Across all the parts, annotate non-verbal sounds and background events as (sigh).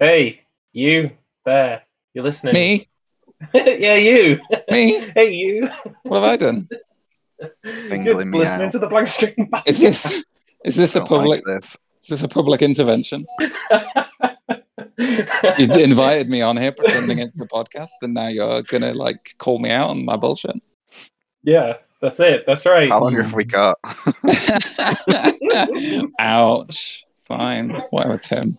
Hey, you there? You're listening? Me? (laughs) yeah, you. Me? (laughs) hey, you. What have I done? (laughs) You're Mingling me listening out. to the blank string. Is this is this a Don't like public this. is this a public intervention? You invited me on here pretending it's the podcast, and now you're gonna like call me out on my bullshit. yeah, that's it. That's right. How long have we got? Ouch. Fine. Whatever, Tim.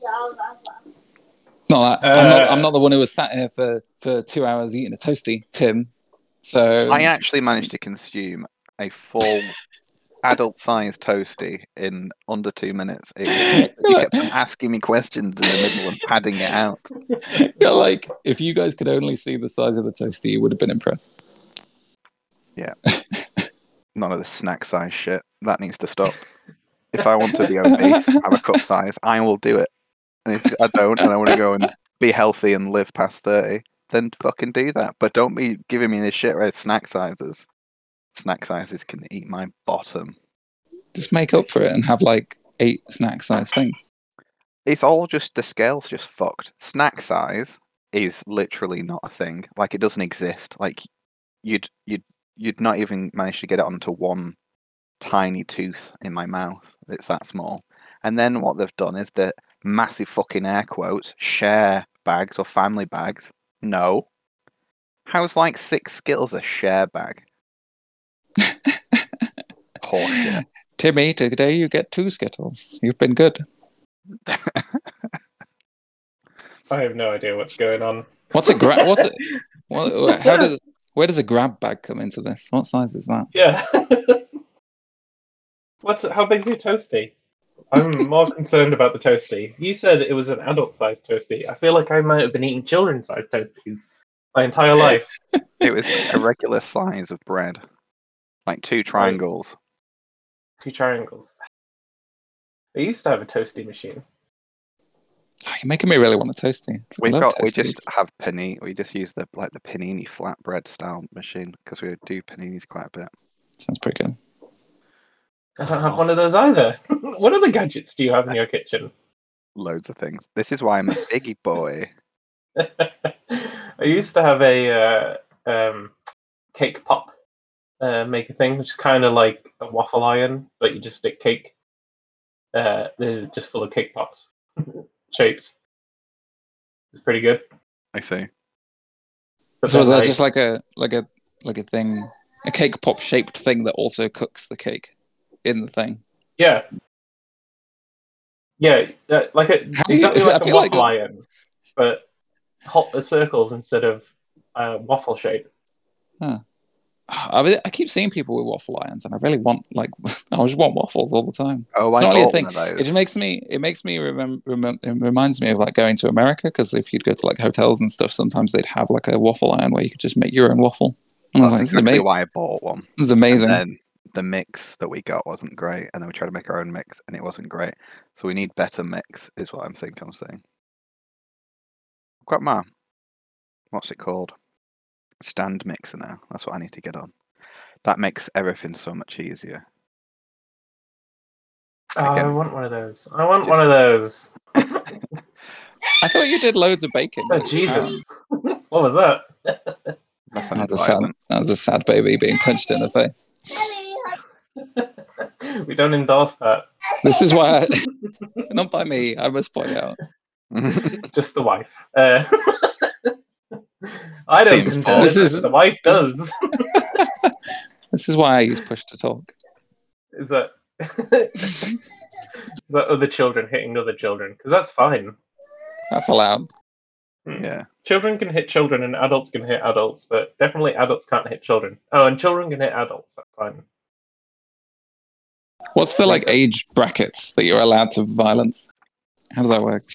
Not that, I'm, not, Uh, I'm not the one who was sat here for, for two hours eating a toasty, Tim. So I actually managed to consume a full (laughs) adult-sized toasty in under two minutes. It, you kept (laughs) asking me questions in the middle and padding it out. you're like, if you guys could only see the size of the toasty, you would have been impressed. Yeah. (laughs) None of this snack size shit. That needs to stop. If I want to be obese, have a cup size, I will do it. And if I don't, and I want to go and be healthy and live past thirty, then fucking do that. But don't be giving me this shit where snack sizes. Snack sizes can eat my bottom. Just make up for it and have like eight snack size things. It's all just the scale's just fucked. Snack size is literally not a thing. Like it doesn't exist. Like you'd you'd you'd not even manage to get it onto one tiny tooth in my mouth. It's that small. And then what they've done is that massive fucking air quotes share bags or family bags. No. How's like six Skittles a share bag? (laughs) Horseshit. Timmy, today you get two Skittles. You've been good. (laughs) I have no idea what's going on. What's a grab? What's it? (laughs) What, how does where does a grab bag come into this? What size is that? Yeah. What's how big's your toasty? I'm more concerned about the toasty. You said it was an adult-sized toasty. I feel like I might have been eating children-sized toasties my entire life. (laughs) It was a regular size of bread. Like two triangles. Two triangles. I used to have a toasty machine. Oh, you're making me really want a toasty. We've love got we just have panini. We just use the like the panini flatbread style machine because we do paninis quite a bit. sounds pretty good. I don't have one of those either. (laughs) what other gadgets do you have in your kitchen? Loads of things. This is why I'm a biggie boy. (laughs) I used to have a uh, um, cake pop uh, maker thing, which is kind of like a waffle iron, but you just stick cake. Uh, they're just full of cake pops (laughs) shapes. It's pretty good. I see. But So is then, that like- just like a like a like a thing, a cake pop shaped thing that also cooks the cake in the thing? yeah, yeah, uh, like a, How do you- exactly it- like a feel like waffle iron, but hot the circles instead of uh, waffle shape. I, really- I keep seeing people with waffle irons, and I really want like (laughs) I just want waffles all the time. Oh, It's I not really a thing. one of It those. just makes me it makes me remember remem- it reminds me of like going to America because if you'd go to like hotels and stuff, sometimes they'd have like a waffle iron where you could just make your own waffle. And I was like, this is, exactly ama- why I bought one. this is amazing. And then the mix that we got wasn't great, and then we tried to make our own mix, and it wasn't great. So we need better mix, is what I'm thinking. I'm saying. I've got my what's it called? Stand mixer now. That's what I need to get on. That makes everything so much easier. Oh, I want one of those. I want just- one of those. (laughs) I thought you did loads of bacon. Oh Jesus! (laughs) what was that? That That was, a sad, that was a sad baby being punched in the face. (laughs) we don't endorse that. This is why, I, (laughs) not by me, I must point out. (laughs) Just the wife. Uh, I don't This- condone this it, is- but the wife does. This is why I use push to talk. Is that is that other children hitting other children? Because that's fine. That's allowed. yeah. Children can hit children, and adults can hit adults, but definitely adults can't hit children. Oh, and children can hit adults. That's fine. What's the like age brackets that you're allowed to violence? How does that work?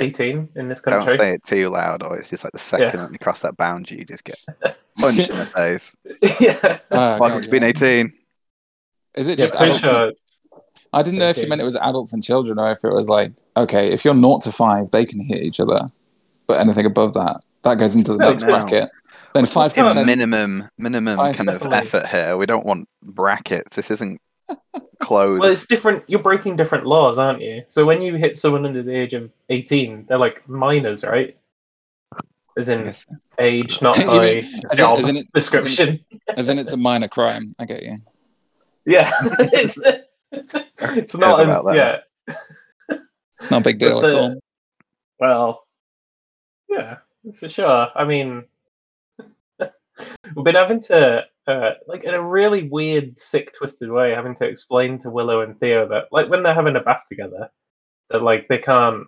Eighteen in this country. Don't say it too loud, or it's just like the second that you cross that boundary, you just get (laughs) punched in the face. (laughs) yeah. Oh, Welcome God, to being yeah. 18. Is it just pretty adults? sure it's I didn't know if you meant it was adults and children, or if it was like, okay, if you're naught to five, they can hit each other, but anything above that, that goes into the No, next no. bracket. Then five to It's ten. minimum minimum Five kind of effort here. We don't want brackets. This isn't clothes. Well, it's different. You're breaking different laws, aren't you? So when you hit someone under the age of 18, they're like minors, right? As in guess. age, not (laughs) You by mean- as in- job as in it- as in it- description. As in, it's a minor crime. I get you. Yeah, (laughs) it's it's not Cares as about yeah. It's not a big deal But at the- all. Well, yeah, for sure. I mean, (laughs) we've been having to, uh, like, in a really weird, sick, twisted way, having to explain to Willow and Theo that, like, when they're having a bath together, that like they can't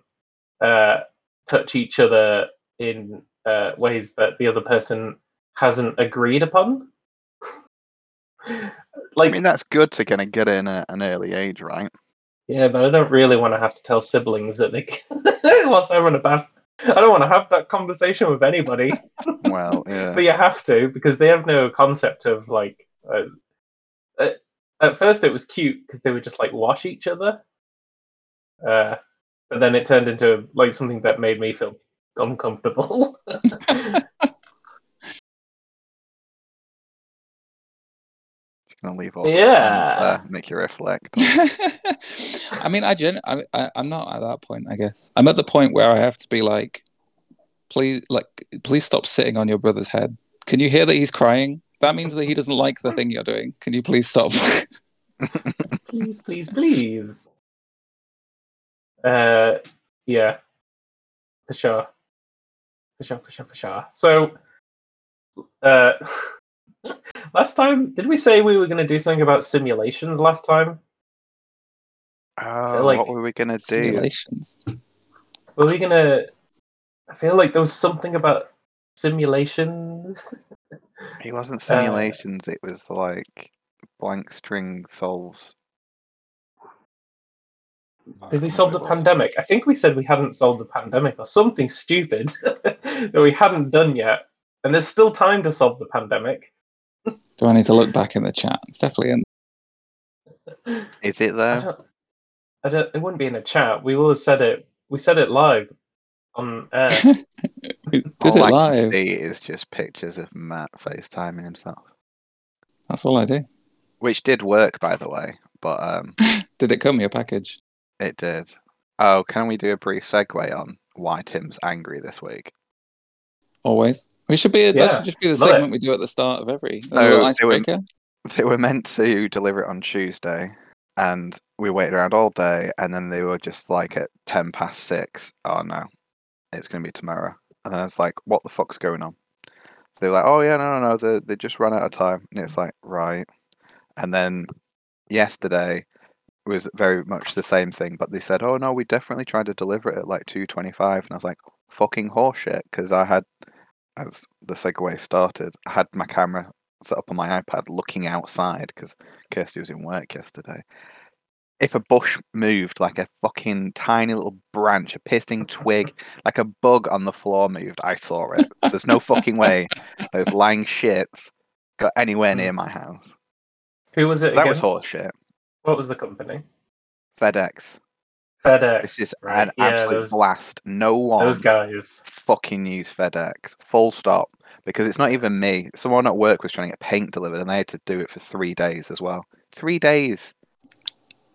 uh, touch each other in uh, ways that the other person hasn't agreed upon. (laughs) Like, I mean, that's good to kind of get in at an early age, right? Yeah, but I don't really want to have to tell siblings that they (laughs) (laughs) whilst they're on a bath. I don't want to have that conversation with anybody, (laughs) Well, yeah. but you have to because they have no concept of like. Uh, at, at first, it was cute because they would just like wash each other, uh, but then it turned into like something that made me feel uncomfortable. (laughs) Just gonna leave all this Yeah. there, make you reflect. (laughs) I mean, I, gen- I, I, I'm not at that point. I guess I'm at the point where I have to be like, please, like, please stop sitting on your brother's head. Can you hear that he's crying? That means that he doesn't like the thing you're doing. Can you please stop? (laughs) please, please, please. Uh, yeah, for sure, for sure, for sure, for sure. So, uh, (laughs) last time, did we say we were going to do something about simulations last time? Oh, like, what were we gonna do? Simulations. Were we gonna? I feel like there was something about simulations. It wasn't (laughs) Uh, simulations. it was like blank string solves. Did we solve the remember what it was. pandemic? I think we said we hadn't solved the pandemic or something stupid (laughs) that we hadn't done yet. And there's still time to solve the pandemic. Do I need to look back in the chat? It's definitely in. (laughs) Is it I don't, I don't, it wouldn't be in a chat. We will have said it. We said it live on air. (laughs) Did all it I live. can see is just pictures of Matt FaceTiming himself, That's all I do. which did work, by the way. But um, (laughs) Did it come your package? it did. Oh, can we do a brief segue on why Tim's angry this week? Always. We should be. that Yeah, should just be the love segment it. we do at the start of every a So, they were- icebreaker. They were meant to deliver it on Tuesday, and we waited around all day, and then they were just like at ten past six. Oh no, it's going to be tomorrow. And then I was like, "What the fuck's going on?" So they were like, "Oh yeah, no, no, no, they they just ran out of time." And it's like, right. And then yesterday was very much the same thing, but they said, "Oh no, we definitely tried to deliver it at like two twenty-five. And I was like, "Fucking horseshit," because I had, as the segue started, I had my camera set up on my iPad looking outside because Kirsty was in work yesterday. If a bush moved like a fucking tiny little branch, a pissing twig, like a bug on the floor moved, I saw it. There's no fucking way those lying shits got anywhere near mm. my house. Who was it That again? was horseshit. What was the company? FedEx. FedEx. This is Right, an yeah, absolute those- blast. No one Those guys. fucking use FedEx. Full stop. Because it's not even me. Someone at work was trying to get paint delivered and they had to do it for three days as well. Three days.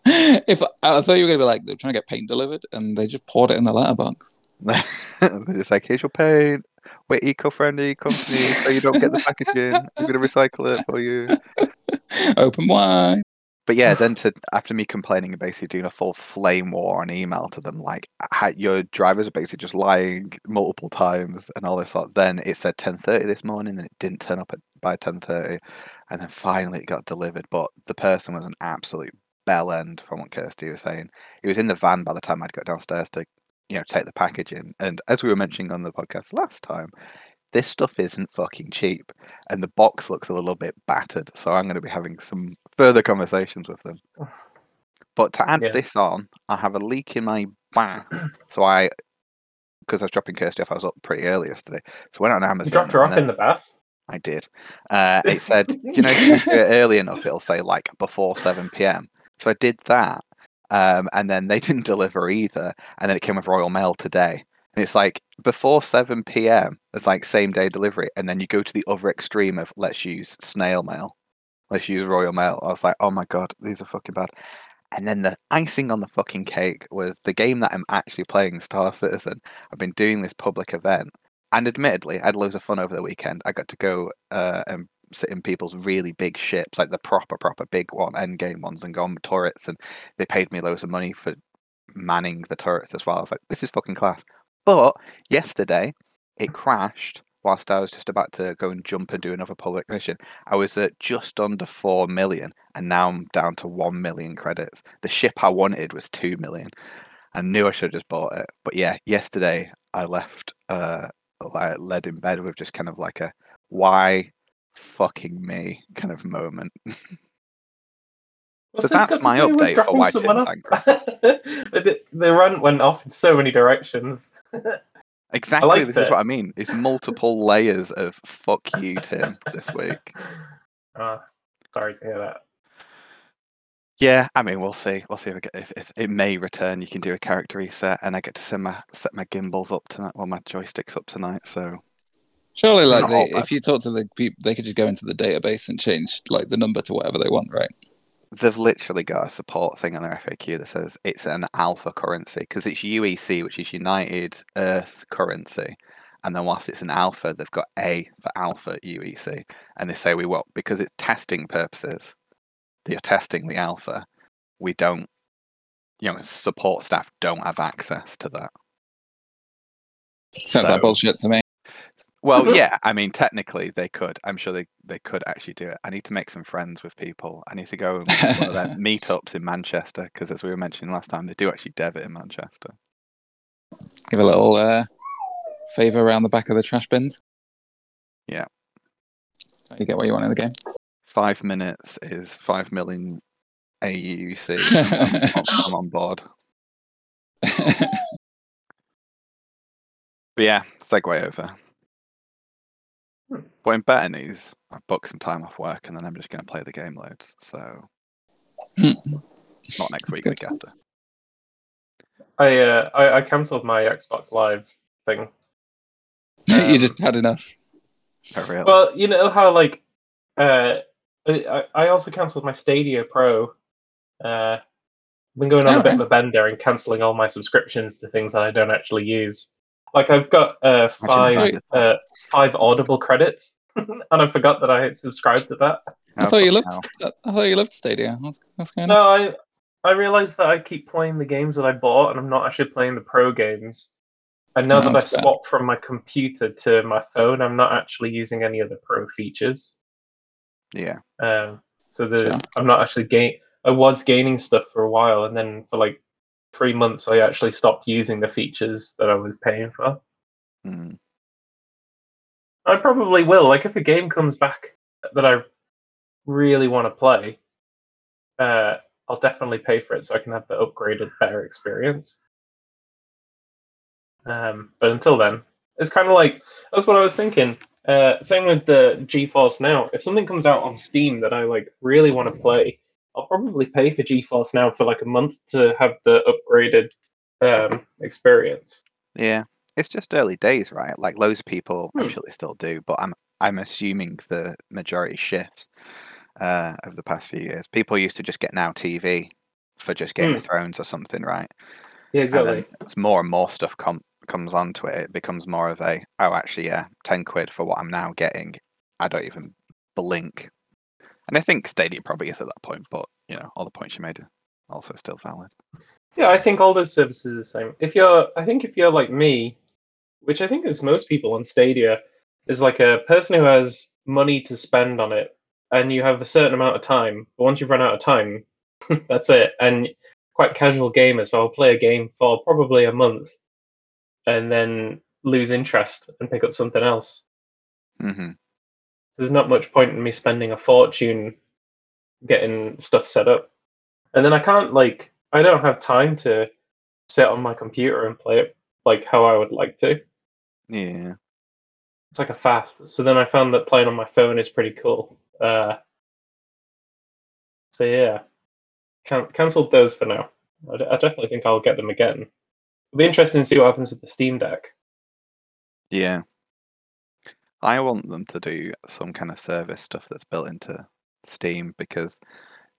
(laughs) if I thought you were gonna be like they're trying to get paint delivered and they just poured it in the letterbox. (laughs) They're just like, here's your paint. We're eco-friendly company, so you don't get the (laughs) packaging. I'm gonna recycle it for you. Open wide. But yeah, (sighs) then to after me complaining and basically doing a full flame war on email to them, like your drivers are basically just lying multiple times and all this sort. Then it said ten thirty this morning, and it didn't turn up at, by ten thirty, and then finally it got delivered. But the person was an absolute bell end, from what Kirsty was saying. He was in the van by the time I'd got downstairs to, you know, take the package in. And as we were mentioning on the podcast last time, this stuff isn't fucking cheap, and the box looks a little bit battered. So I'm going to be having some further conversations with them. But to add Yeah. this on, I have a leak in my bath. (laughs) So I, because I was dropping Kirsty off, I was up pretty early yesterday. So I went on Amazon. You dropped her off in the bath. I did. Uh, it said, do you know, if you do it (laughs) early enough, it'll say like before 7 p.m. So I did that. Um, and then they (laughs) didn't deliver either. And then it came with Royal Mail today. And it's like before 7 p.m., it's like same day delivery. And then you go to the other extreme of let's use snail mail. Let's use Royal Mail. I was like, oh my god, these are fucking bad. And then the icing on the fucking cake was the game that I'm actually playing, Star Citizen. I've been doing this public event, and admittedly, I had loads of fun over the weekend. I got to go uh, and sit in people's really big ships, like the proper, proper big one, end game ones, and go on turrets. And they paid me loads of money for manning the turrets as well. I was like, this is fucking class. But yesterday, it crashed whilst I was just about to go and jump and do another public mission. I was at just under 4 million, and now I'm down to 1 million credits. The ship I wanted was 2 million. I knew I should have just bought it. But yeah, yesterday I left uh like led in bed with just kind of like a why fucking me kind of moment. (laughs) So that's my update for why Tim's angry. the, the rant went off in so many directions. (laughs) Exactly, liked this is what I mean. It's multiple (laughs) layers of fuck you, Tim, this week. (laughs) Ah, sorry to hear that. Yeah, I mean, we'll see. We'll see if, get, if, if it may return. You can do a character reset, and I get to set my set my gimbals up tonight, well, my joysticks up tonight. So Surely, like they, if you talk to the people, they could just go into the database and change like the number to whatever they want, right? They've literally got a support thing on their FAQ that says it's an alpha currency because it's UEC, which is United Earth currency. And then whilst it's an alpha, they've got A for alpha UEC, and they say we will because it's testing purposes. They're testing the alpha. We don't, you know, support staff don't have access to that. Sounds So- like bullshit to me. Well, (laughs) yeah, I mean, technically they could. I'm sure they, they could actually do it. I need to make some friends with people. I need to go and one of their (laughs) meetups in Manchester because, as we were mentioning last time, they do actually dev it in Manchester. Give a little uh, favor around the back of the trash bins. Yeah. You get what you want in the game. Five minutes is five million AUC. I'm, I'm- I'm on board. (laughs) But yeah, segue over. But in better news, I've booked some time off work and then I'm just going to play the game loads. So (laughs) not next That's week, good. week after. I uh, I, I cancelled my Xbox Live thing. (laughs) you Um, just had enough. Oh, really? Well, you know how like uh, I I also cancelled my Stadia Pro. Uh, been going on a bit of a bender and cancelling all my subscriptions to things that I don't actually use. Like I've got uh, Imagine if I five uh, five Audible credits, (laughs) and I forgot that I had subscribed to that. I Oh, thought you fucking loved. hell. I thought you loved Stadia. What's, what's going on? No, I I realized that I keep playing the games that I bought, and I'm not actually playing the pro games. And now Oh, that I've bad. swapped from my computer to my phone, I'm not actually using any of the pro features. Yeah. Um, so the Sure. I'm not actually gain. I was gaining stuff for a while, and then for like three months, I actually stopped using the features that I was paying for. Mm. I probably will. Like if a game comes back that I really want to play, uh, I'll definitely pay for it so I can have the upgraded, better experience. Um, but until then, it's kind of like that's what I was thinking. Uh, same with the GeForce Now. If something comes out on Steam that I like really want to play, I'll probably pay for GeForce Now for like a month to have the upgraded um, experience. Yeah. It's just early days, right? Like loads of people, I'm Hmm. sure they still do, but I'm I'm assuming the majority shifts uh, over the past few years. People used to just get Now TV for just Game of Thrones or something, right? Yeah, exactly. as more and more stuff com- comes onto it, it becomes more of a oh, actually, yeah, ten quid for what I'm now getting. I don't even blink. And I think Stadia probably is at that point, but you know, all the points you made are also still valid. Yeah, I think all those services are the same. If you're, I think if you're like me, which I think is most people on Stadia, is like a person who has money to spend on it, and you have a certain amount of time. But once you've run out of time, (laughs) that's it. And quite casual gamer, so I'll play a game for probably a month, and then lose interest and pick up something else. hmm So there's not much point in me spending a fortune getting stuff set up. And then I can't like I don't have time to sit on my computer and play it like how I would like to. Yeah. It's like a faff. So then I found that playing on my phone is pretty cool. Uh, so yeah, Can- cancelled those for now. I, d- I definitely think I'll get them again. It'll be interesting to see what happens with the Steam Deck. Yeah. I want them to do some kind of service stuff that's built into Steam because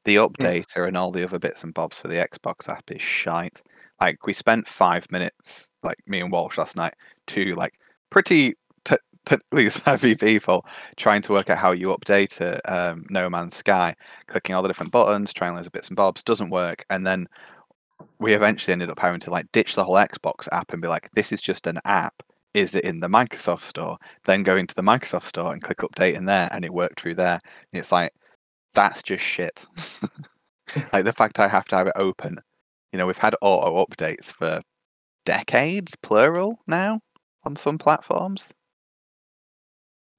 the updater and all the other bits and bobs for the Xbox app is shite. Like we spent five minutes, like me and Walsh last night, to like pretty t- savvy (laughs) people trying to work out how you update it, um, No Man's Sky, clicking all the different buttons, trying loads of bits and bobs, doesn't work, and then we eventually ended up having to like ditch the whole Xbox app and be like, this is just an app. Is it in the Microsoft store? Then go into the Microsoft store and click update in there, and it worked through there. And it's like that's just shit. (laughs) like the fact I have to have it open. You know, we've had auto updates for decades, plural now, on some platforms.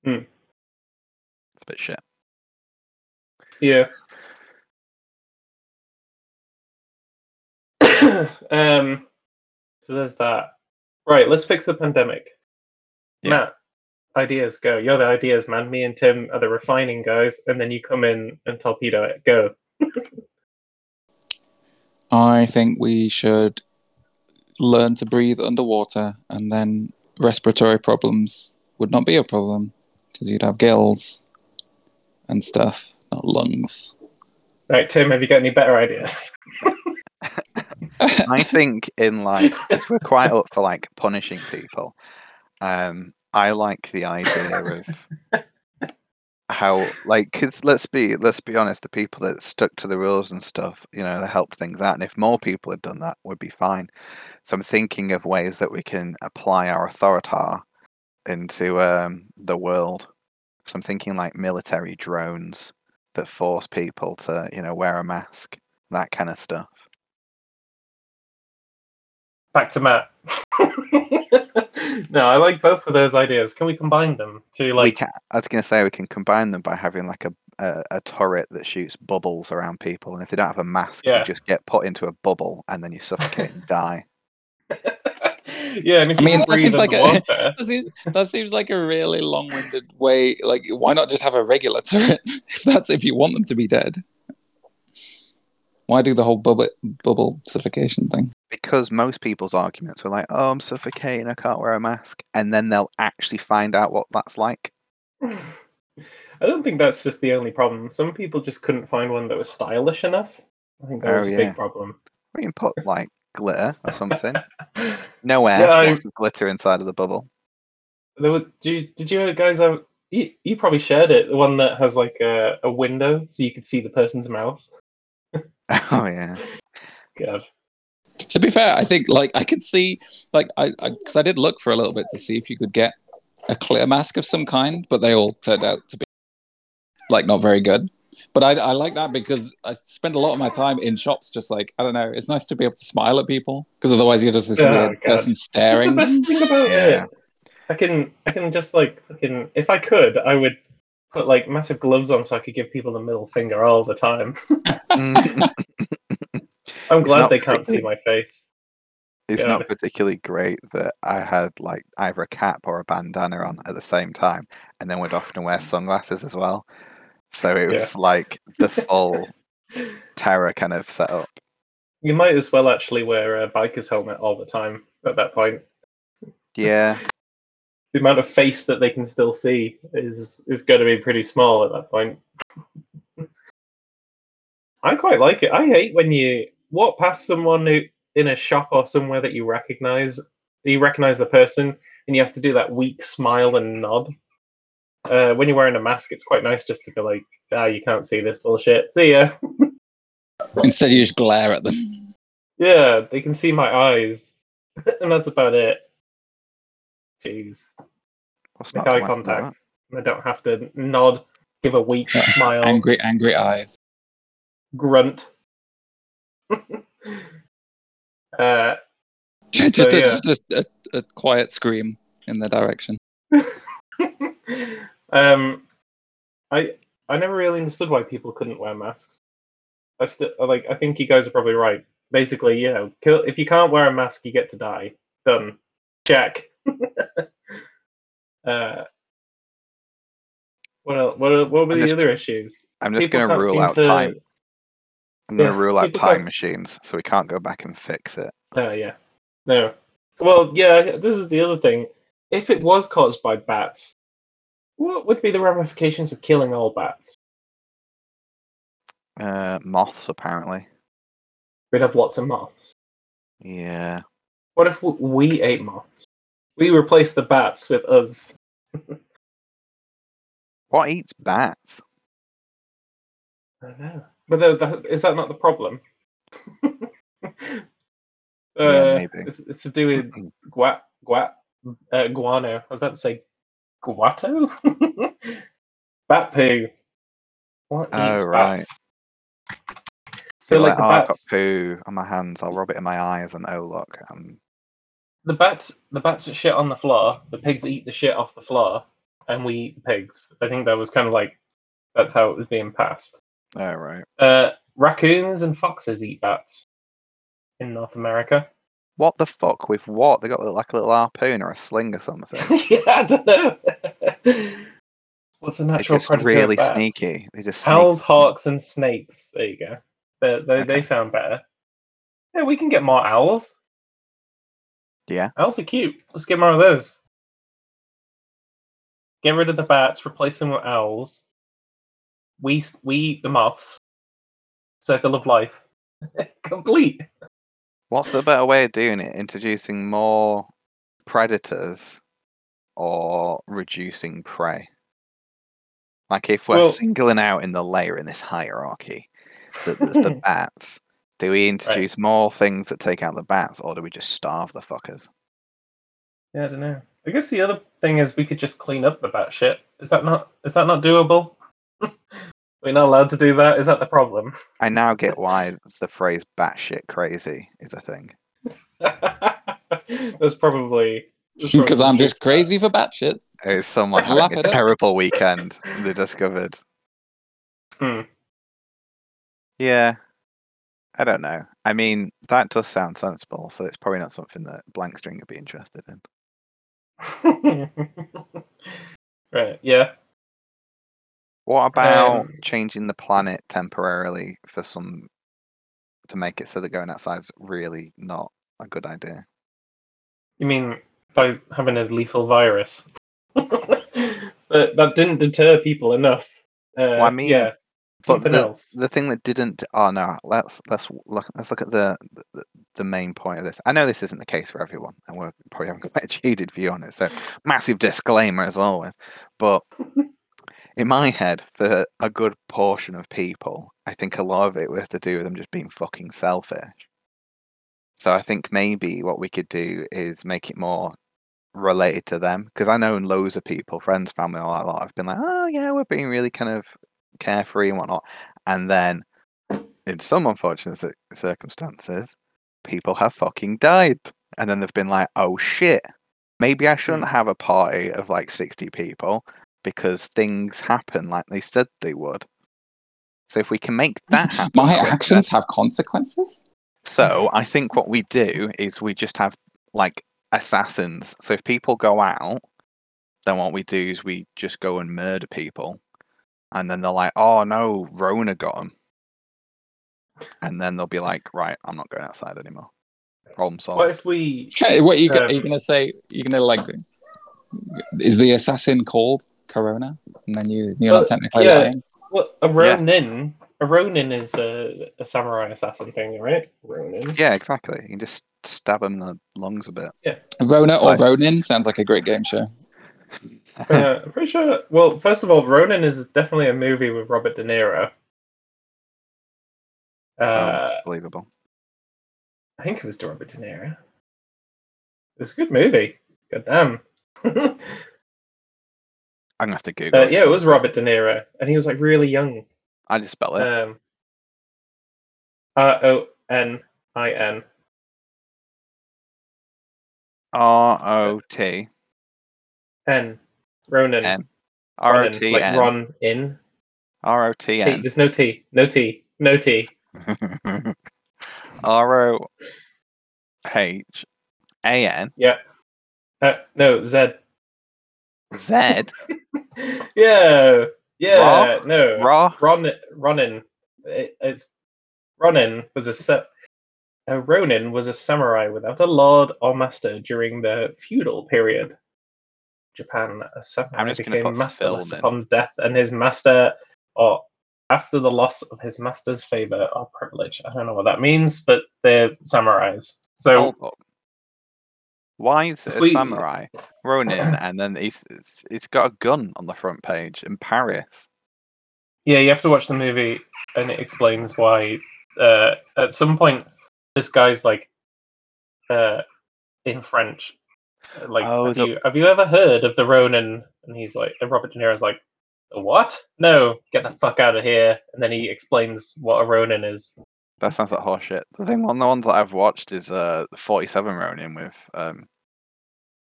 Hmm. It's a bit shit. Yeah. (coughs) um. So there's that. Right. Let's fix the pandemic. Yeah. Matt, ideas go. You're the ideas man. Me and Tim are the refining guys, and then you come in and torpedo it. Go. (laughs) I think we should learn to breathe underwater, and then respiratory problems would not be a problem because you'd have gills and stuff, not lungs. Right, Tim. Have you got any better ideas? (laughs) (laughs) I think in like because we're quite up for like punishing people. Um, I like the idea of how like because let's be let's be honest, the people that stuck to the rules and stuff, you know, they helped things out. And if more people had done that, would be fine. So I'm thinking of ways that we can apply our authority into um, the world. So I'm thinking like military drones that force people to, you know, wear a mask, that kind of stuff. Back to Matt. (laughs) no, I like both of those ideas. Can we combine them to we like? can, I was going to say we can combine them by having like a, a a turret that shoots bubbles around people, and if they don't have a mask, Yeah. you just get put into a bubble and then you suffocate and die. (laughs) yeah, and if I you mean, that seems like a (laughs) that seems, that seems like a really long-winded way. Like, why not just have a regular turret if that's if you want them to be dead? Why do the whole bubble bubble suffocation thing? Because most people's arguments were like, "Oh, I'm suffocating. I can't wear a mask," and then they'll actually find out what that's like. (sighs) I don't think that's just the only problem. Some people just couldn't find one that was stylish enough. I think that Oh, was a yeah. big problem. We can put like glitter or something. (laughs) No air, Yeah, I- lots of glitter inside of the bubble. There were, did, you, did you guys have? You, you probably shared it. The one that has like a, a window, so you could see the person's mouth. (laughs) Oh yeah, God. To be fair, I think like I could see like I because I, did look for a little bit to see if you could get a clear mask of some kind, but they all turned out to be like not very good. But I, I like that because I spend a lot of my time in shops, just like I don't know. It's nice to be able to smile at people because otherwise you're just this Oh, weird God. person That's the staring. best thing about Yeah. it. I can I can just like fucking if I could, I would put like massive gloves on so I could give people the middle finger all the time. (laughs) (laughs) I'm glad they can't see my face. it's Yeah. not particularly great that I had like either a cap or a bandana on at the same time, and then would often wear sunglasses as well. So it Yeah. was like the (laughs) full terror kind of setup. You might as well actually wear a biker's helmet all the time at that point. Yeah, The amount of face that they can still see is is going to be pretty small at that point. I quite like it. I hate when you walk past someone who in a shop or somewhere that you recognize, you recognize the person, and you have to do that weak smile and nod. Uh, when you're wearing a mask, it's quite nice just to be like, "Ah, you can't see this bullshit. See ya." (laughs) Instead, you just glare at them. Yeah, they can see my eyes, (laughs) and that's about it. Jeez, what's make not eye like about that? contact. I don't have to nod, give a weak smile, Angry, angry eyes. grunt. (laughs) uh, (laughs) just, a, yeah. just a, a quiet scream in the direction. (laughs) um, I I never really understood why people couldn't wear masks. I still like. I think you guys are probably right. Basically, you know, kill, if you can't wear a mask, you get to die. Done. Check. (laughs) uh, what else? What, what were I'm the just- other issues? I'm just going to rule out time. I'm going Yeah, to rule out time can't machines, so we can't go back and fix it. Oh yeah. No. Well, yeah. This is the other thing. If it was caused by bats, what would be the ramifications of killing all bats? Uh, moths apparently. We'd have lots of moths. Yeah. What if we ate moths? We replace the bats with us. (laughs) What eats bats? I don't know. But the, the, is that not the problem? (laughs) uh, maybe. It's, it's to do with (clears throat) guat, guat, uh, guano. I was about to say guato? (laughs) Bat poo. What Oh, eats right. bats? So, like, the oh, I've got poo on my hands. I'll rub it in my eyes, and oh look, um, the bats, the bats shit on the floor. The pigs eat the shit off the floor, and we eat the pigs. I think that was kind of like that's how it was being passed. oh right. Uh, raccoons and foxes eat bats in North America. What the fuck with what? They got like a little harpoon or a sling or something. (laughs) yeah, I don't know. What's a natural predator? really bats? sneaky. They just sneak. Owls, hawks, and snakes. There you go. They, they, Okay. they sound better. Yeah, we can get more owls. Yeah. Owls are cute. Let's get more of those. Get rid of the bats, replace them with owls. We we eat the moths. Circle of life. (laughs) Complete. What's the better way of doing it? Introducing more predators or reducing prey? Like if we're Well- singling out in the layer in this hierarchy that there's the (laughs) bats, do we introduce more things that take out the bats or do we just starve the fuckers? Yeah, I don't know. I guess the other thing is we could just clean up the bat shit. Is that not is that not doable? (laughs) We're not allowed to do that. Is that the problem? I now get (laughs) why the phrase batshit crazy is a thing. That's probably Because I'm just crazy for batshit. It's someone having a up. terrible weekend. They discovered. Hmm. Yeah. I don't know. I mean, that does sound sensible, so it's probably not something that Blank String would be interested in. (laughs) right. Yeah. What about Um, changing the planet temporarily for some to make it so that going outside's really not a good idea? You mean by having a lethal virus? (laughs) but that didn't deter people enough. Uh, I mean, yeah. Something the, else. The thing that didn't. Oh no. Let's let's look. Let's look at the, the the main point of this. I know this isn't the case for everyone, and we're probably having quite (laughs) a cheated view on it. So massive disclaimer as always. But in my head, for a good portion of people, I think a lot of it was to do with them just being fucking selfish. So I think maybe what we could do is make it more related to them because I know loads of people, friends, family, all that lot have been like, oh yeah, we're being really kind of carefree and whatnot, and then in some unfortunate circumstances, people have fucking died, and then they've been like, oh shit, maybe I shouldn't mm. have a party of like sixty people because things happen like they said they would. So if we can make (laughs) that happen, My quicker- actions have consequences. so I think what we do is we just have like assassins. So if people go out, then what we do is we just go and murder people, and then they're like, "Oh no, Rona got him," and then they'll be like, "Right, I'm not going outside anymore." Problem solved. What if we? Hey, what you, go- Uh, are you gonna say? You're gonna like? Is the assassin called Corona? And then you you're Well, not technically yeah. lying. Well, a Ronin. A Ronin is a, a samurai assassin thing, right? Ronin. Yeah, exactly. You can just stab him in the lungs a bit. Yeah. Rona or Like- Ronin sounds like a great game show. Uh, I'm pretty sure. Well, first of all, Ronin is definitely a movie with Robert De Niro. Uh, believable. I think it was to Robert De Niro. It was a good movie. God damn. uh, (laughs) I'm gonna have to Google. this yeah, it was Robert De Niro, and he was like really young. I just spell it. Um, R O N I N. R O T N. Ronin. N. R O Ronin, Like Ron in. R O T T. N. There's no T. No T. No T. (laughs) R O H A N Yeah. Uh, no, Z. Z (laughs) yeah. Yeah. No. Ra Ron Ronin. It, it's Ronin was a se- uh, Ronin was a samurai without a lord or master during the feudal period. Japan, a samurai became masterless upon death, and his master or after the loss of his master's favor or privilege. I don't know what that means, but they're samurais. So Hold. Why is it a samurai Ronin (coughs) and then he's it's, it's got a gun on the front page in Paris? yeah, you have to watch the movie, and it explains why. Uh, at some point, this guy's like, uh, in French. Like, Oh, have, the- you, have you ever heard of the Ronin? And he's like, and Robert De Niro's like, what? No, get the fuck out of here. And then he explains what a Ronin is. That sounds like horseshit. The thing, one of the ones that I've watched is uh, the 47 Ronin with um,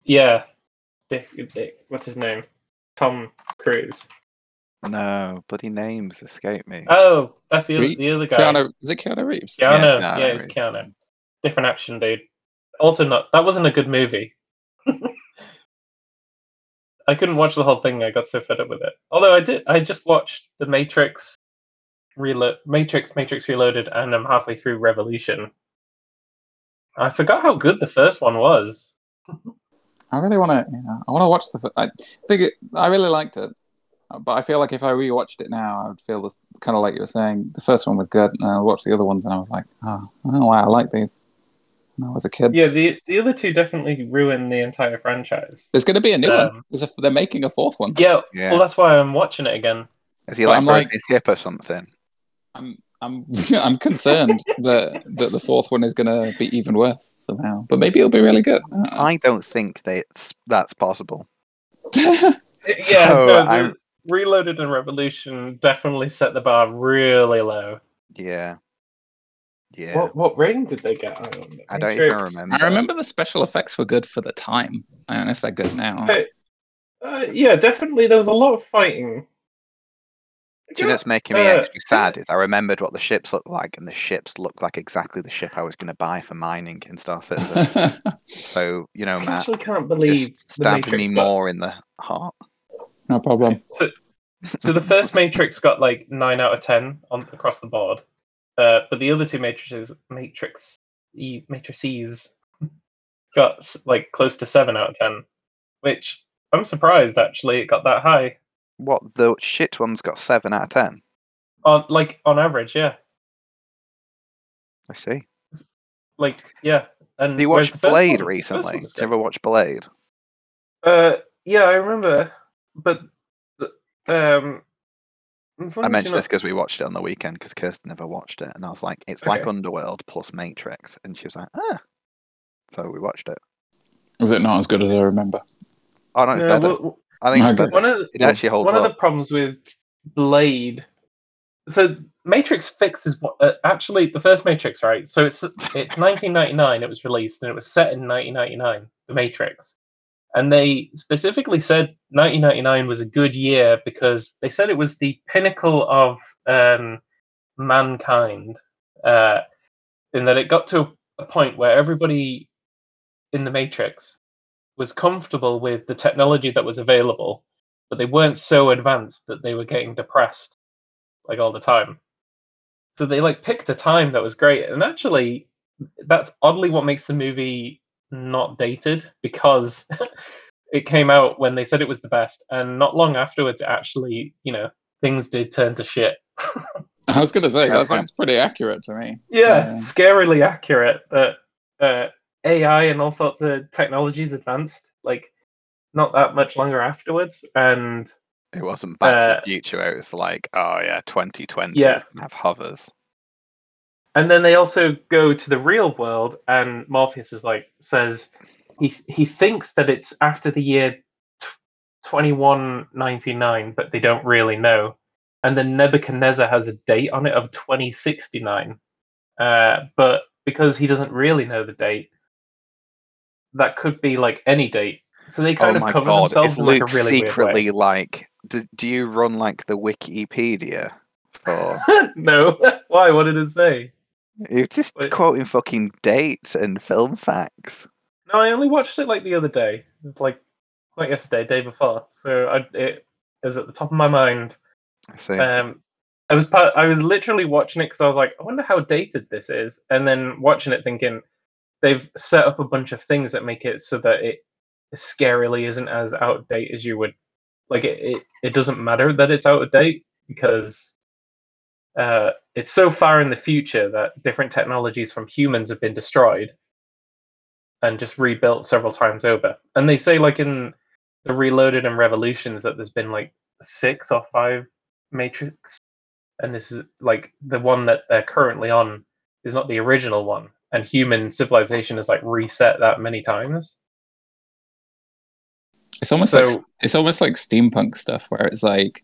Yeah, Dick, Dick, what's his name? Tom Cruise. no bloody names escape me. Oh, that's the other, Re- the other guy. Keanu, is it Keanu Reeves? Keanu. Yeah, Yeah, Keanu it's Reeves. Keanu. Different action, dude. Also, not that wasn't a good movie. I couldn't watch the whole thing. I got so fed up with it. Although I did, I just watched The Matrix, Reload, Matrix, Matrix Reloaded, and I'm halfway through Revolution. I forgot how good the first one was. I really want to. You know, I want to watch the. I think it, I really liked it, but I feel like if I rewatched it now, I would feel this kind of like you were saying. The first one was good, and I watched the other ones, and I was like, oh, I don't know why I like these. When I was a kid. Yeah, the the other two definitely ruined the entire franchise. There's going to be a new one. Um, There's a, they're making a fourth one. Yeah, Yeah. well, that's why I'm watching it again. Is he but like I'm broken like- his hip or something? I'm I'm (laughs) I'm concerned that that the fourth one is going to be even worse somehow. But maybe it'll be really good. I don't. I don't think that it's, that's possible. (laughs) Yeah, So, no, I'm- Reloaded and Revolution definitely set the bar really low. Yeah. Yeah. What what rating did they get? I don't. I don't even remember. I remember the special effects were good for the time. I don't know if they're good now. Hey, Uh, yeah, definitely. There was a lot of fighting. Do you know what's making me uh, extra sad is I remembered what the ships looked like, and the ships looked like exactly the ship I was going to buy for mining in Star Citizen. (laughs) so you know, I Matt, actually can't believe just the stabbed me got- more in the heart. no problem. So, so the first (laughs) Matrix got like nine out of ten on across the board, uh, but the other two Matrices, Matrix, e, Matrices, got like close to seven out of ten, which I'm surprised actually it got that high. What the shit one's got seven out of ten. On like on average, yeah, I see. like yeah. And you watched Blade one- recently? Did you ever watch Blade? Uh, yeah, I remember, but um, I mentioned this because we watched it on the weekend because Kirsten never watched it, and I was like, "It's like Okay. Underworld plus Matrix," and she was like, "Ah." So we watched it. Was it not as good as I remember? Oh no, it's not- better. Well, I think it's Okay. better. one of the, It actually holds one up. of the problems with Blade. So Matrix fixes what uh, actually the first Matrix, right? So it's it's 1999. It was released and it was set in 1999. The Matrix, and they specifically said 1999 was a good year because they said it was the pinnacle of um, mankind, uh, in that it got to a point where everybody in the Matrix was comfortable with the technology that was available, but they weren't so advanced that they were getting depressed like all the time. So they like picked a time that was great, and actually, that's oddly what makes the movie not dated because (laughs) it came out when they said it was the best, and not long afterwards, actually, you know, things did turn to shit. (laughs) I was going to say that sounds pretty accurate to me. Yeah, So- scarily accurate that uh, AI and all sorts of technologies advanced like not that much longer afterwards, and It wasn't Back to Uh, the Future. It was like, oh yeah, 2020 Yeah. is have hovers. And then they also go to the real world, and Morpheus is like says he he thinks that it's after the year twenty one ninety nine, but they don't really know. And then Nebuchadnezzar has a date on it of twenty sixty nine, uh, but because he doesn't really know the date, that could be like any date. So they kind oh of cover god, themselves is in like a really secretly like? Do, do you run like the Wikipedia for? (laughs) no, (laughs) why? What did it say? You're just Wait. quoting fucking dates and film facts. No, I only watched it like the other day, like not yesterday, day before. So I, it, it was at the top of my mind. I see. Um, I was part, I was literally watching it because I was like, I wonder how dated this is, and then watching it thinking they've set up a bunch of things that make it so that it scarily isn't as out of date as you would like. It, it it doesn't matter that it's out of date because uh, it's so far in the future that different technologies from humans have been destroyed and just rebuilt several times over. And they say, like in the Reloaded and Revolutions, that there's been like six or five Matrix, and this is like the one that they're currently on is not the original one, and human civilization has like reset that many times. It's almost So- like it's almost like steampunk stuff where it's like,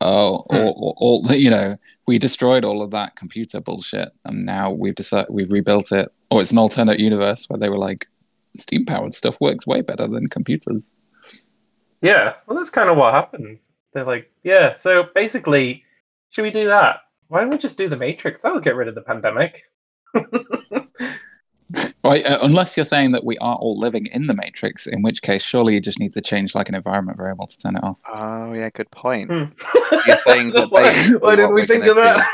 oh, Hmm. all, all, all (laughs) you know, we destroyed all of that computer bullshit, and now we've decided we've rebuilt it. Or it's an alternate universe where they were like, steam powered stuff works way better than computers. Yeah, well, that's kind of what happens. They're like, yeah, so basically, should we do that? Why don't we just do the Matrix? That'll get rid of the pandemic. (laughs) Right, uh, unless you're saying that we are all living in the Matrix, in which case, surely you just need to change like an environment variable to turn it off. Oh yeah, good point. Hmm. You're saying (laughs) that why, why didn't we think of that?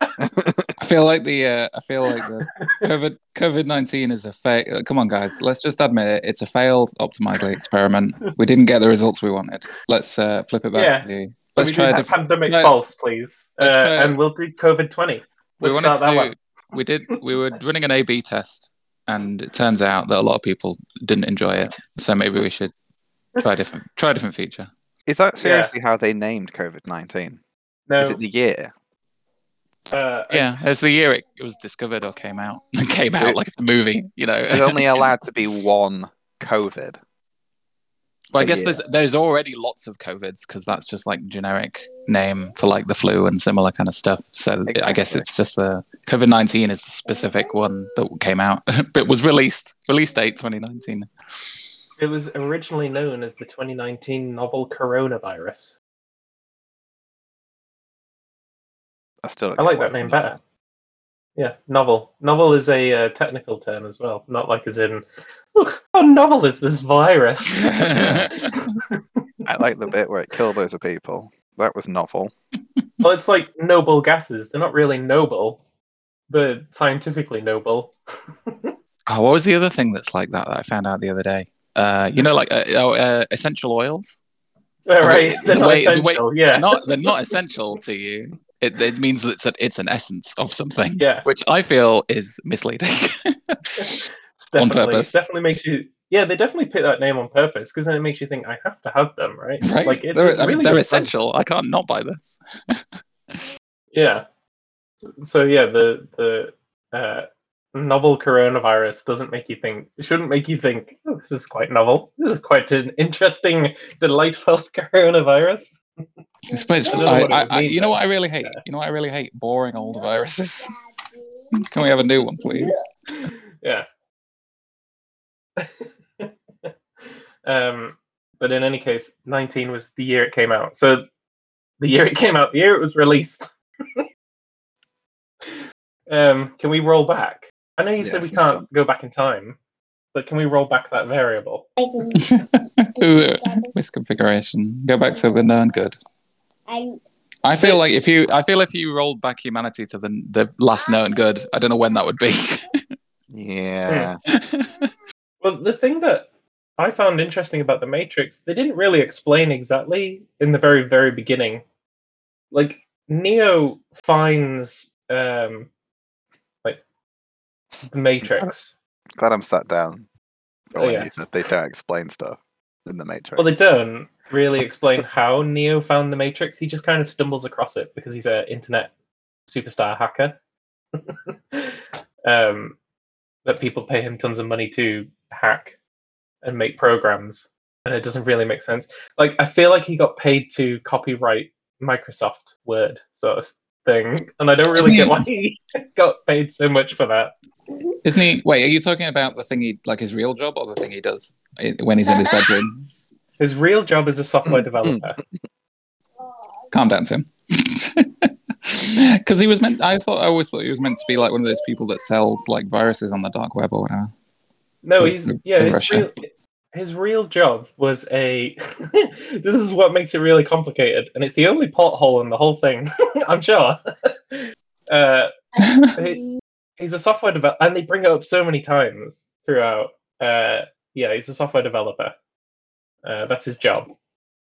(laughs) I feel like the uh, I feel like the COVID COVID nineteen is a fail. Come on, guys, let's just admit it. It's a failed optimizely experiment. We didn't get the results we wanted. Let's uh, flip it back Yeah. to the. Let Let's me try a that different. pandemic try- false, please, uh, and we'll do COVID twenty. We Let's wanted start that to. one. Do, we did. We were running an A/B test, and it turns out that a lot of people didn't enjoy it. So maybe we should try a different. Try a different feature. Is that seriously how they named COVID nineteen? No, Is it the year? uh, Yeah, it's the year it, it was discovered or came out. (laughs) It came out like it's a movie, you know. There's only (laughs) allowed to be one COVID. Well, I a guess year. there's there's already lots of COVIDs because that's just like generic name for like the flu and similar kind of stuff. So I guess it's just the COVID nineteen is the specific one that came out, (laughs) but was released release date 2019. it was originally known as the 2019 novel coronavirus. I still. I like that name not. better. Yeah, novel. Novel is a uh, technical term as well, not like as in, "Oh, how novel is this virus? (laughs) (laughs) I like the bit where it killed loads of people. That was novel. well, it's like noble gases. They're not really noble. They're scientifically noble. (laughs) Oh, what was the other thing that's like that that I found out the other day? Uh, you know, like uh, oh, uh, essential oils. All right, (laughs) the they're not way- the way- essential. yeah, They're not they're not essential to you. It, it means that it's a, it's an essence of something, yeah. which I feel is misleading. (laughs) On purpose. It definitely makes you. Yeah, they definitely pick that name on purpose because then it makes you think I have to have them, right? right? Like it's they're, I mean, they're essential. essential. I can't not buy this. Yeah. So yeah, the the uh, novel coronavirus doesn't make you think. Shouldn't make you think. Oh, this is quite novel. This is quite an interesting, delightful (laughs) coronavirus. I suppose I I, I, you know what I really hate. You know what I really hate? Boring old viruses. (laughs) Can we have a new one, please? (laughs) Yeah. um, but in any case, 19 was the year it came out. So the year it came out, the year it was released. Um, can we roll back? I know you said we can't go back in time, but can we roll back that variable? (laughs) Misconfiguration. Go back to the known good. I feel like if you, I feel if you rolled back humanity to the the last known good, I don't know when that would be. Yeah. (laughs) Well, the thing that I found interesting about the Matrix, they didn't really explain exactly in the very, very beginning. Like Neo finds um like the Matrix. Glad I'm sat down. Oh, yeah. they don't explain stuff in the Matrix. Well, they don't really explain how Neo found the Matrix. He just kind of stumbles across it because he's an internet superstar hacker. (laughs) um, that people pay him tons of money to hack and make programs, and it doesn't really make sense. Like, I feel like he got paid to copyright Microsoft Word sort of thing, and I don't really get why he (laughs) got paid so much for that. Isn't he? Wait, are you talking about the thing he like his real job or the thing he does when he's in his bedroom? His real job is a software developer. Calm down, Tim. (laughs) Because he was meant. I thought I always thought he was meant to be like one of those people that sells like viruses on the dark web or whatever. No, to- he's yeah. His Russia. real, his real job was a. (laughs) this is what makes it really complicated, and it's the only pothole in the whole thing. (laughs) I'm sure. Uh, he- he's a software developer, and they bring it up so many times throughout. Uh, yeah, he's a software developer. Uh, that's his job.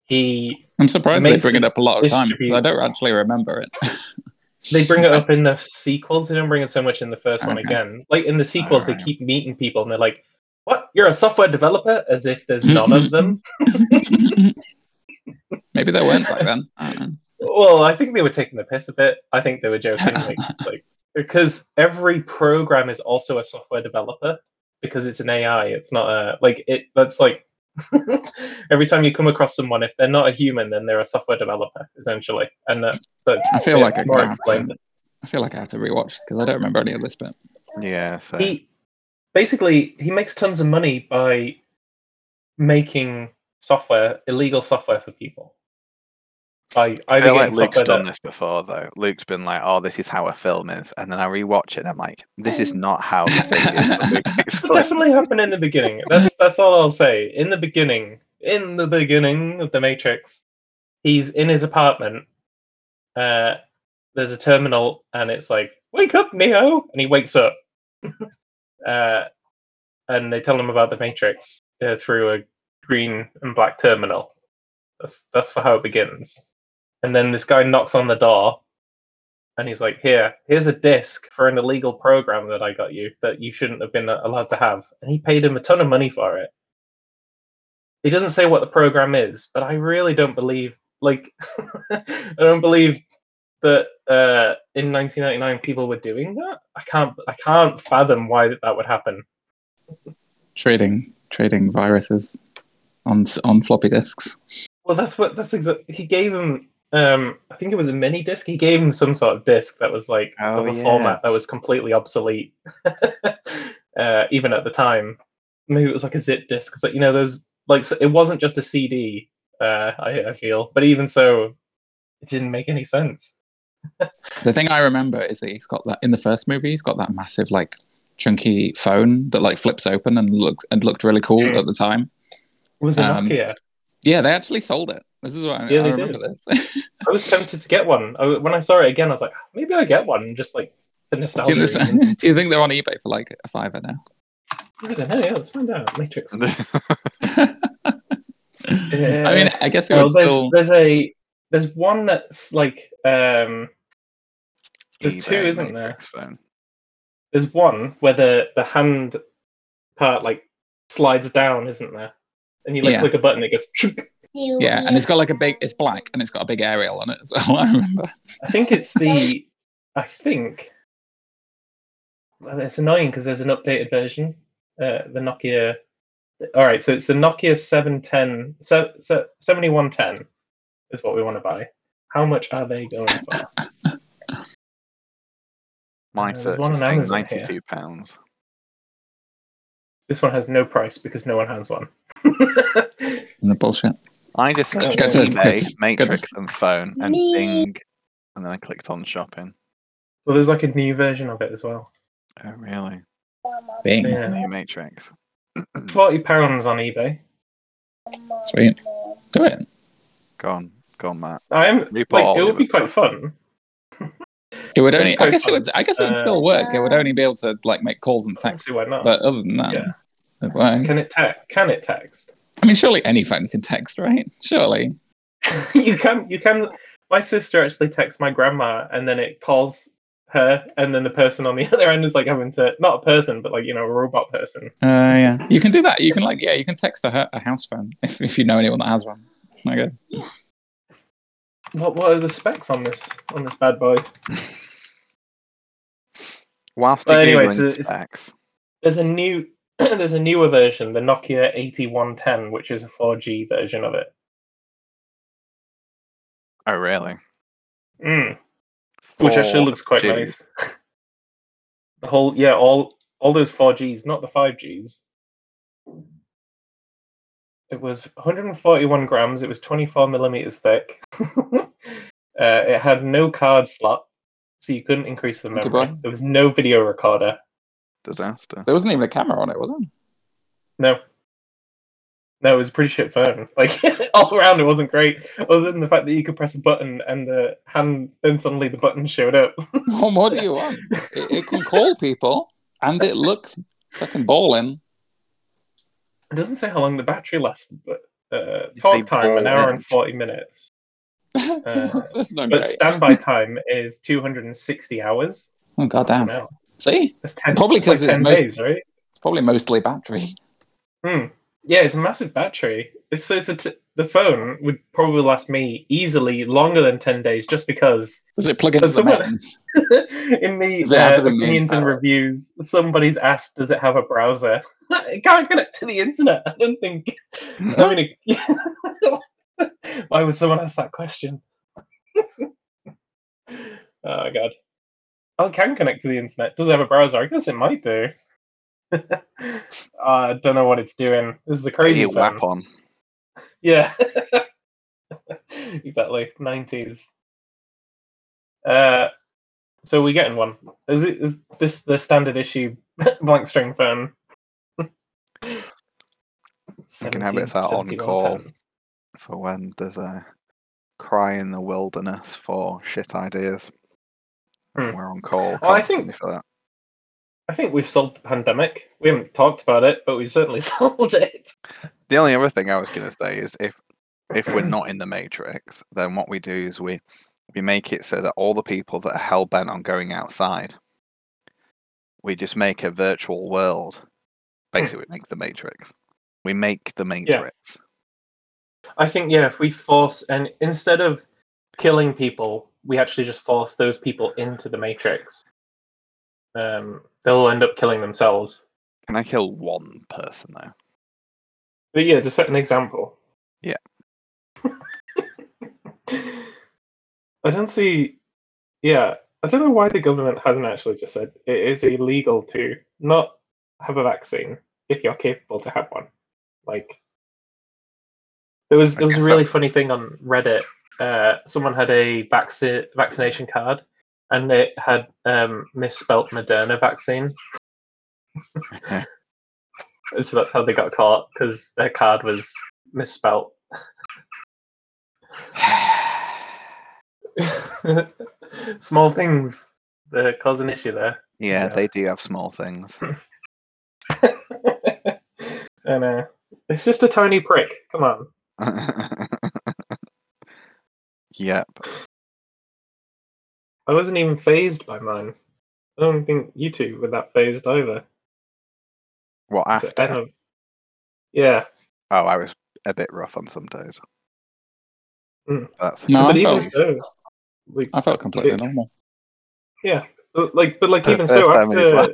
he I'm surprised they bring it up a lot of times because I don't actually remember it. (laughs) they bring it up in the sequels. They don't bring it so much in the first one again. Like in the sequels, they keep meeting people and they're like, "What? You're a software developer?" As if there's none of them. (laughs) Maybe they weren't back then. I. Well, I think they were taking the piss a bit. I think they were joking, like, (laughs) like because every program is also a software developer because it's an AI. It's not a like it. That's like (laughs) every time you come across someone, if they're not a human, then they're a software developer essentially. And that, but I feel like it's I'm more gonna to. I feel like I have to rewatch because I don't remember any of this bit. Yeah, so He basically he makes tons of money by making software, illegal software for people. By I either feel like Luke's done that- this before, though. Luke's been like, "Oh, this is how a film is," and then I rewatch it, and I'm like, "This is not how the thing is." (laughs) (laughs) It definitely happened in the beginning. That's that's all I'll say. In the beginning, in the beginning of the Matrix, he's in his apartment. Uh, there's a terminal, and it's like, "Wake up, Neo!" And he wakes up. (laughs) uh, and they tell him about the Matrix uh, through a green and black terminal. That's that's for how it begins. And then this guy knocks on the door, and he's like, "Here, here's a disc for an illegal program that I got you that you shouldn't have been allowed to have." And he paid him a ton of money for it. He doesn't say what the program is, but I really don't believe. Like, (laughs) I don't believe that uh, in 1999 people were doing that. I can't. I can't fathom why that, that would happen. Trading, trading viruses on on floppy disks. Well, that's what that's exactly. He gave him. Um, I think it was a mini disc. He gave him some sort of disc that was like Oh, of a yeah. format that was completely obsolete, (laughs) uh, even at the time. Maybe it was like a zip disc. So, you know, there's like so it wasn't just a CD. Uh, I, I feel, but even so, it didn't make any sense. (laughs) The thing I remember is that he's got that in the first movie. He's got that massive like chunky phone that like flips open and looks and looked really cool Mm. at the time. Was a Um, Nokia. Yeah, they actually sold it. This is what I, Yeah, I remember did. this. I was tempted to get one. I, when I saw it again, I was like, maybe I get one, just like for do, nostalgia. you, this- reasons. do you think they're on eBay for like a fiver now? I don't know. Yeah, let's find out. Matrix. (laughs) I mean, I guess it Well, there's still. there's a there's one that's like um There's two, isn't there? Phone. there's one where the the hand part like slides down, isn't there? And you like Yeah. click a button, it goes. shoop. Yeah, and it's got like a big. It's black and it's got a big aerial on it as well. (laughs) I remember. I think it's the. I think. Well, it's annoying because there's an updated version. Uh, the Nokia. All right, so it's the Nokia 710, se- se- 7110 is what we want to buy. How much are they going for? My Uh, there's search one is on saying Amazon here. pounds. This one has no price because no one has one. (laughs) And the bullshit. I just Get searched to- eBay, get to- Matrix, and phone, and Me. Bing, and then I clicked on shopping. well, there's like a new version of it as well. Oh, really? Bing. Yeah. New Matrix. (clears throat) Forty pounds on eBay. Sweet. Do it. Go on, go on, Matt. I am You like it the would be other quite fun. It would only. I quite guess it would. I guess it would Uh, still work. It would only be able to like make calls and texts. Obviously, why not? But other than that, Yeah. It. Can it text? Can it text? I mean, surely any phone can text, right? Surely. (laughs) you can. You can. My sister actually texts my grandma, and then it calls her, and then the person on the (laughs) other end is like having to not a person, but like you know a robot person. Uh, yeah. You can do that. You can like, yeah, you can text a, a house phone if, if you know anyone that has one. I guess. What What are the specs on this on this bad boy? Whilst Well, you're anyway, googling it's a- it's- specs, There's a new. (clears throat) there's a newer version, the Nokia 8110, which is a 4G version of it. oh really? Mm. which actually looks quite 4Gs. nice. (laughs) the whole yeah, all all those four Gs, not the five Gs. It was 141 grams. It was 24 millimeters thick. (laughs) uh, it had no card slot, so you couldn't increase the memory. There was no video recorder. Disaster. There wasn't even a camera on it, was it? No. No, it was a pretty shit phone. (laughs) Like all around, it wasn't great. Other than the fact that you could press a button and the hand, then suddenly the button showed up. (laughs) What do you want? It, it can call people, and it looks fucking balling. It doesn't say how long the battery lasted, but Uh, talk time an hour in. and forty minutes, (laughs) that's, that's not but great. standby time is two hundred and sixty hours. Oh god damn. Wow. See, That's ten. Probably it's like 'cause it's most- days, right? it's probably mostly battery. Hmm. Yeah, it's a massive battery. It's, it's a t- the phone would probably last me easily longer than ten days, just because Does it plug into the someone- (laughs) in the Does it have uh, to be mains opinions and reviews, somebody's asked, "Does it have a browser?" (laughs) it can't connect to the internet. I don't think. I mean, it- (laughs) why would someone ask that question? oh god. Oh, it can connect to the internet. Does it have a browser? I guess it might do. I (laughs) don't know what it's doing. This is a crazy your phone. On. Yeah. (laughs) exactly. Nineties. Uh so we're getting one. Is it is this the standard issue (laughs) blank string phone? You can have it as our on-call. for when there's a cry in the wilderness for shit ideas. Hmm. We're on call Well, I think- for that. I think we've solved the pandemic. We haven't talked about it, but we certainly (laughs) solved it. The only other thing I was going to say is if if we're not in the matrix, then what we do is we we make it so that all the people that are hell bent on going outside, we just make a virtual world. Basically, we make the matrix. We make the matrix. I think yeah, if we force and instead of killing people, we actually just force those people into the matrix. Um, they'll end up killing themselves. Can I kill one person though? But yeah, to set an example. Yeah. (laughs) I don't see. Yeah, I don't know why the government hasn't actually just said it is illegal to not have a vaccine if you're capable to have one. Like, there was there was a really funny thing on Reddit. Uh, someone had a vaccination card, and it had um, misspelt Moderna vaccine. And (laughs) so that's how they got caught because their card was misspelt. (laughs) Small things that cause an issue there. yeah, Yeah. they do have small things. (laughs) and uh, it's just a tiny prick. Come on. Yep. I wasn't even fazed by mine. I don't think you two were that fazed either. What after? I don't- yeah, Oh, I was a bit rough on some days. Mm. That's No, I even felt- so, like, I felt completely it- normal. yeah, but like, but like (laughs) the even first so, time in his after,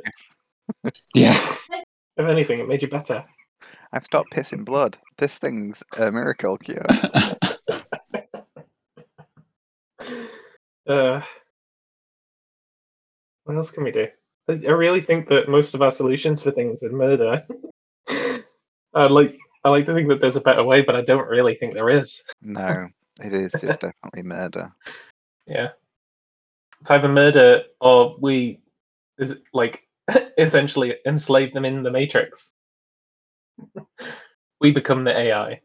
life. (laughs) Yeah. (laughs) if anything, it made you better. I've stopped pissing blood. This thing's a miracle cure. Uh, what else can we do? I, I really think that most of our solutions for things are murder. (laughs) I like I like to think that there's a better way, but I don't really think there is. No, it is (laughs) just definitely murder. Yeah, it's either murder or we is like (laughs) essentially enslave them in the matrix. we become the AI.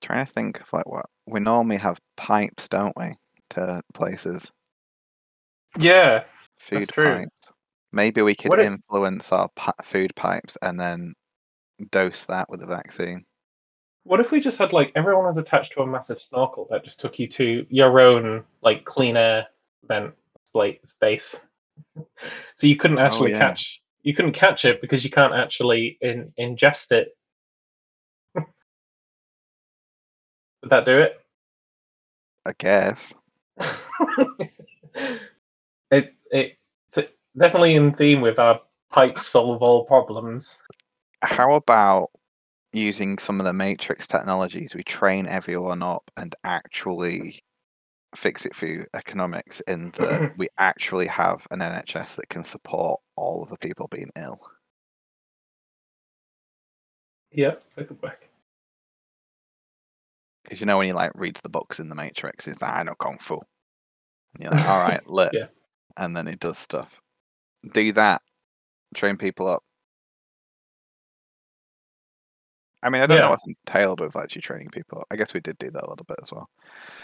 Trying to think of like what we normally have pipes, don't we, to places? Yeah, Food true. pipes. Maybe we could What if- influence our pi- food pipes and then dose that with a vaccine. What if we just had like everyone was attached to a massive snorkel that just took you to your own like clean air vent space? (laughs) so you couldn't oh, actually yeah. catch you couldn't catch it because you can't actually in, ingest it. (laughs) Would that do it? I guess. (laughs) it it it's definitely in theme with our pipes solve all problems. How about using some of the matrix technologies? We train everyone up and actually fix it through economics in that (laughs) we actually have an NHS that can support all of the people being ill. Yeah, that could work. Because you know when you like reads the books in the Matrix, it's like I know kung fu. And you're like, all right, (laughs) lit. Yeah. And then it does stuff. Do that. Train people up. I mean, I don't Yeah. know what's entailed with actually training people. I guess we did do that a little bit as well.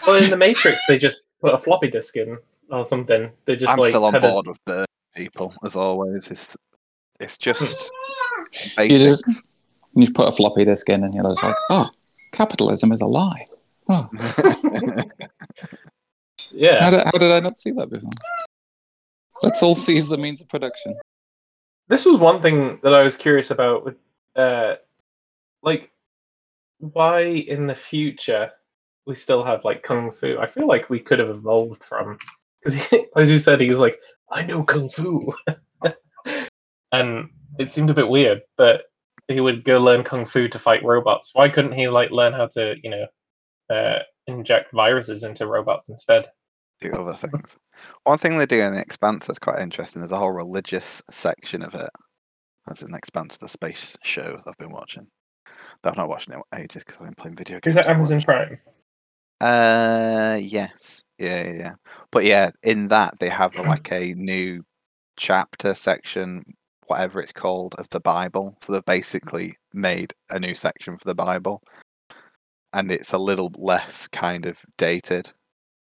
Well, in the Matrix, they just put a floppy disk in or something. They just I'm like still on had a- board with burn people as always. It's it's just You just, you put a floppy disk in, and you're just like, oh, capitalism is a lie. Oh, (laughs) Yeah. how did, how did I not see that before? Let's all seize the means of production. this was one thing that I was curious about with uh like why in the future we still have like kung fu. I feel like we could have evolved from because (laughs) as you said he's like I know kung fu. (laughs) and it seemed a bit weird that he would go learn kung fu to fight robots. Why couldn't he like learn how to, you know, uh inject viruses into robots instead? do other things. One thing they do in the Expanse that's quite interesting. There's a whole religious section of it. That's in the Expanse, the space show I've been watching. Though I've not watched it in ages because I've been playing video Is games. that so Amazon. Prime? Uh, yes, yeah, yeah, yeah. But yeah, in that they have like a new chapter section, whatever it's called, of the Bible. So they've mm-hmm. basically made a new section for the Bible, and it's a little less kind of dated.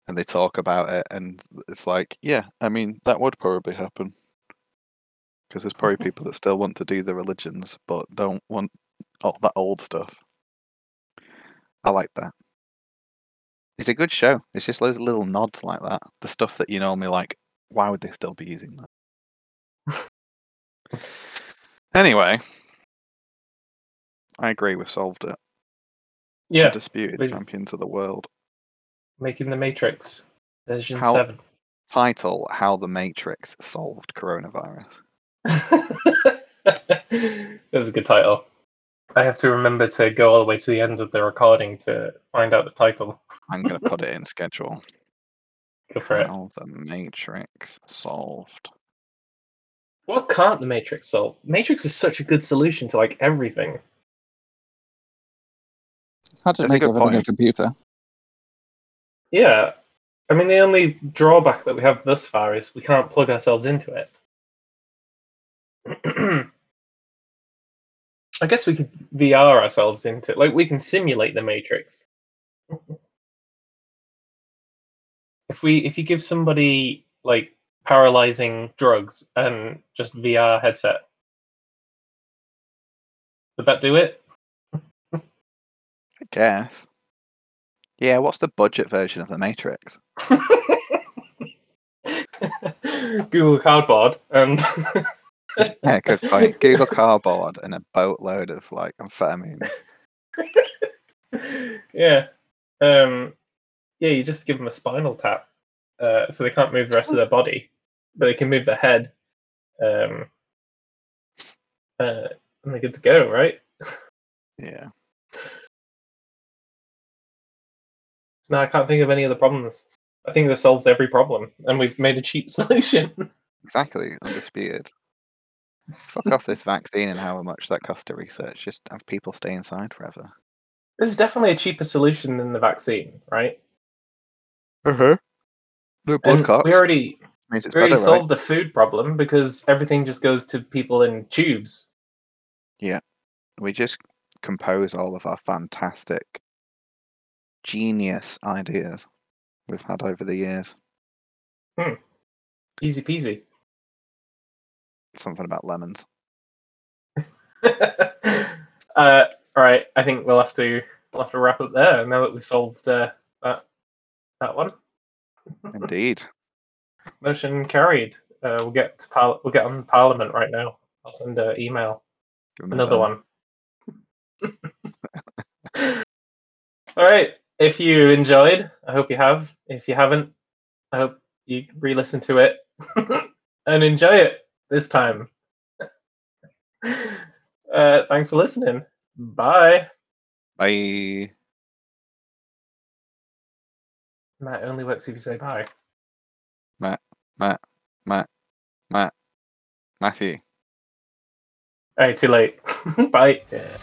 And they talk about it, and it's like, yeah, I mean, that would probably happen. Because there's probably mm-hmm. people that still want to do the religions, but don't want all that old stuff. I like that. It's a good show. It's just loads of little nods like that. The stuff that you normally like, why would they still be using that? (laughs) anyway, I agree we've solved it. Yeah, disputed we- champions of the world. making the Matrix version How- seven. Title How the Matrix Solved Coronavirus. (laughs) that was a good title. I have to remember to go all the way to the end of the recording to find out the title. I'm going to put it in (laughs) schedule. Go for it. How the Matrix Solved. What can't the Matrix solve? Matrix is such a good solution to like everything. How to That's make good everything a computer. Yeah. I mean, the only drawback that we have thus far is we can't plug ourselves into it. (clears throat) I guess we could VR ourselves into it. Like, we can simulate the Matrix. if we, if you give somebody like paralyzing drugs and just VR headset, would that do it? I guess. Yeah, what's the budget version of the Matrix? (laughs) Google Cardboard and (laughs) Yeah, good point. Google Cardboard and a boatload of like amphetamine. (laughs) yeah, um, yeah. You just give them a spinal tap, uh, so they can't move the rest of their body, but they can move their head. Um, uh, and they're good to go, right? Yeah. (laughs) No, I can't think of any other problems. I think this solves every problem, and we've made a cheap (laughs) solution. Exactly, undisputed. Fuck off this vaccine and how much that cost to research. Just have people stay inside forever. this is definitely a cheaper solution than the vaccine, right? Uh huh. No blood we already means it's we already better, right? solved the food problem because everything just goes to people in tubes. Yeah, we just compose all of our fantastic, genius ideas we've had over the years. Easy peasy. Something about lemons. (laughs) uh, all right, I think we'll have to we'll have to wrap up there now that we've solved uh, that that one. (laughs) Indeed. Motion carried. Uh, we'll get to par- we'll get on Parliament right now. I'll send an email. Give 'em a Another one. (laughs) all right. If you enjoyed, I hope you have. If you haven't, I hope you re-listen to it (laughs) and enjoy it this time. (laughs) Uh, thanks for listening. Bye. Bye. That only works if you say bye. Matthew. All right, too late. (laughs) bye. Yeah.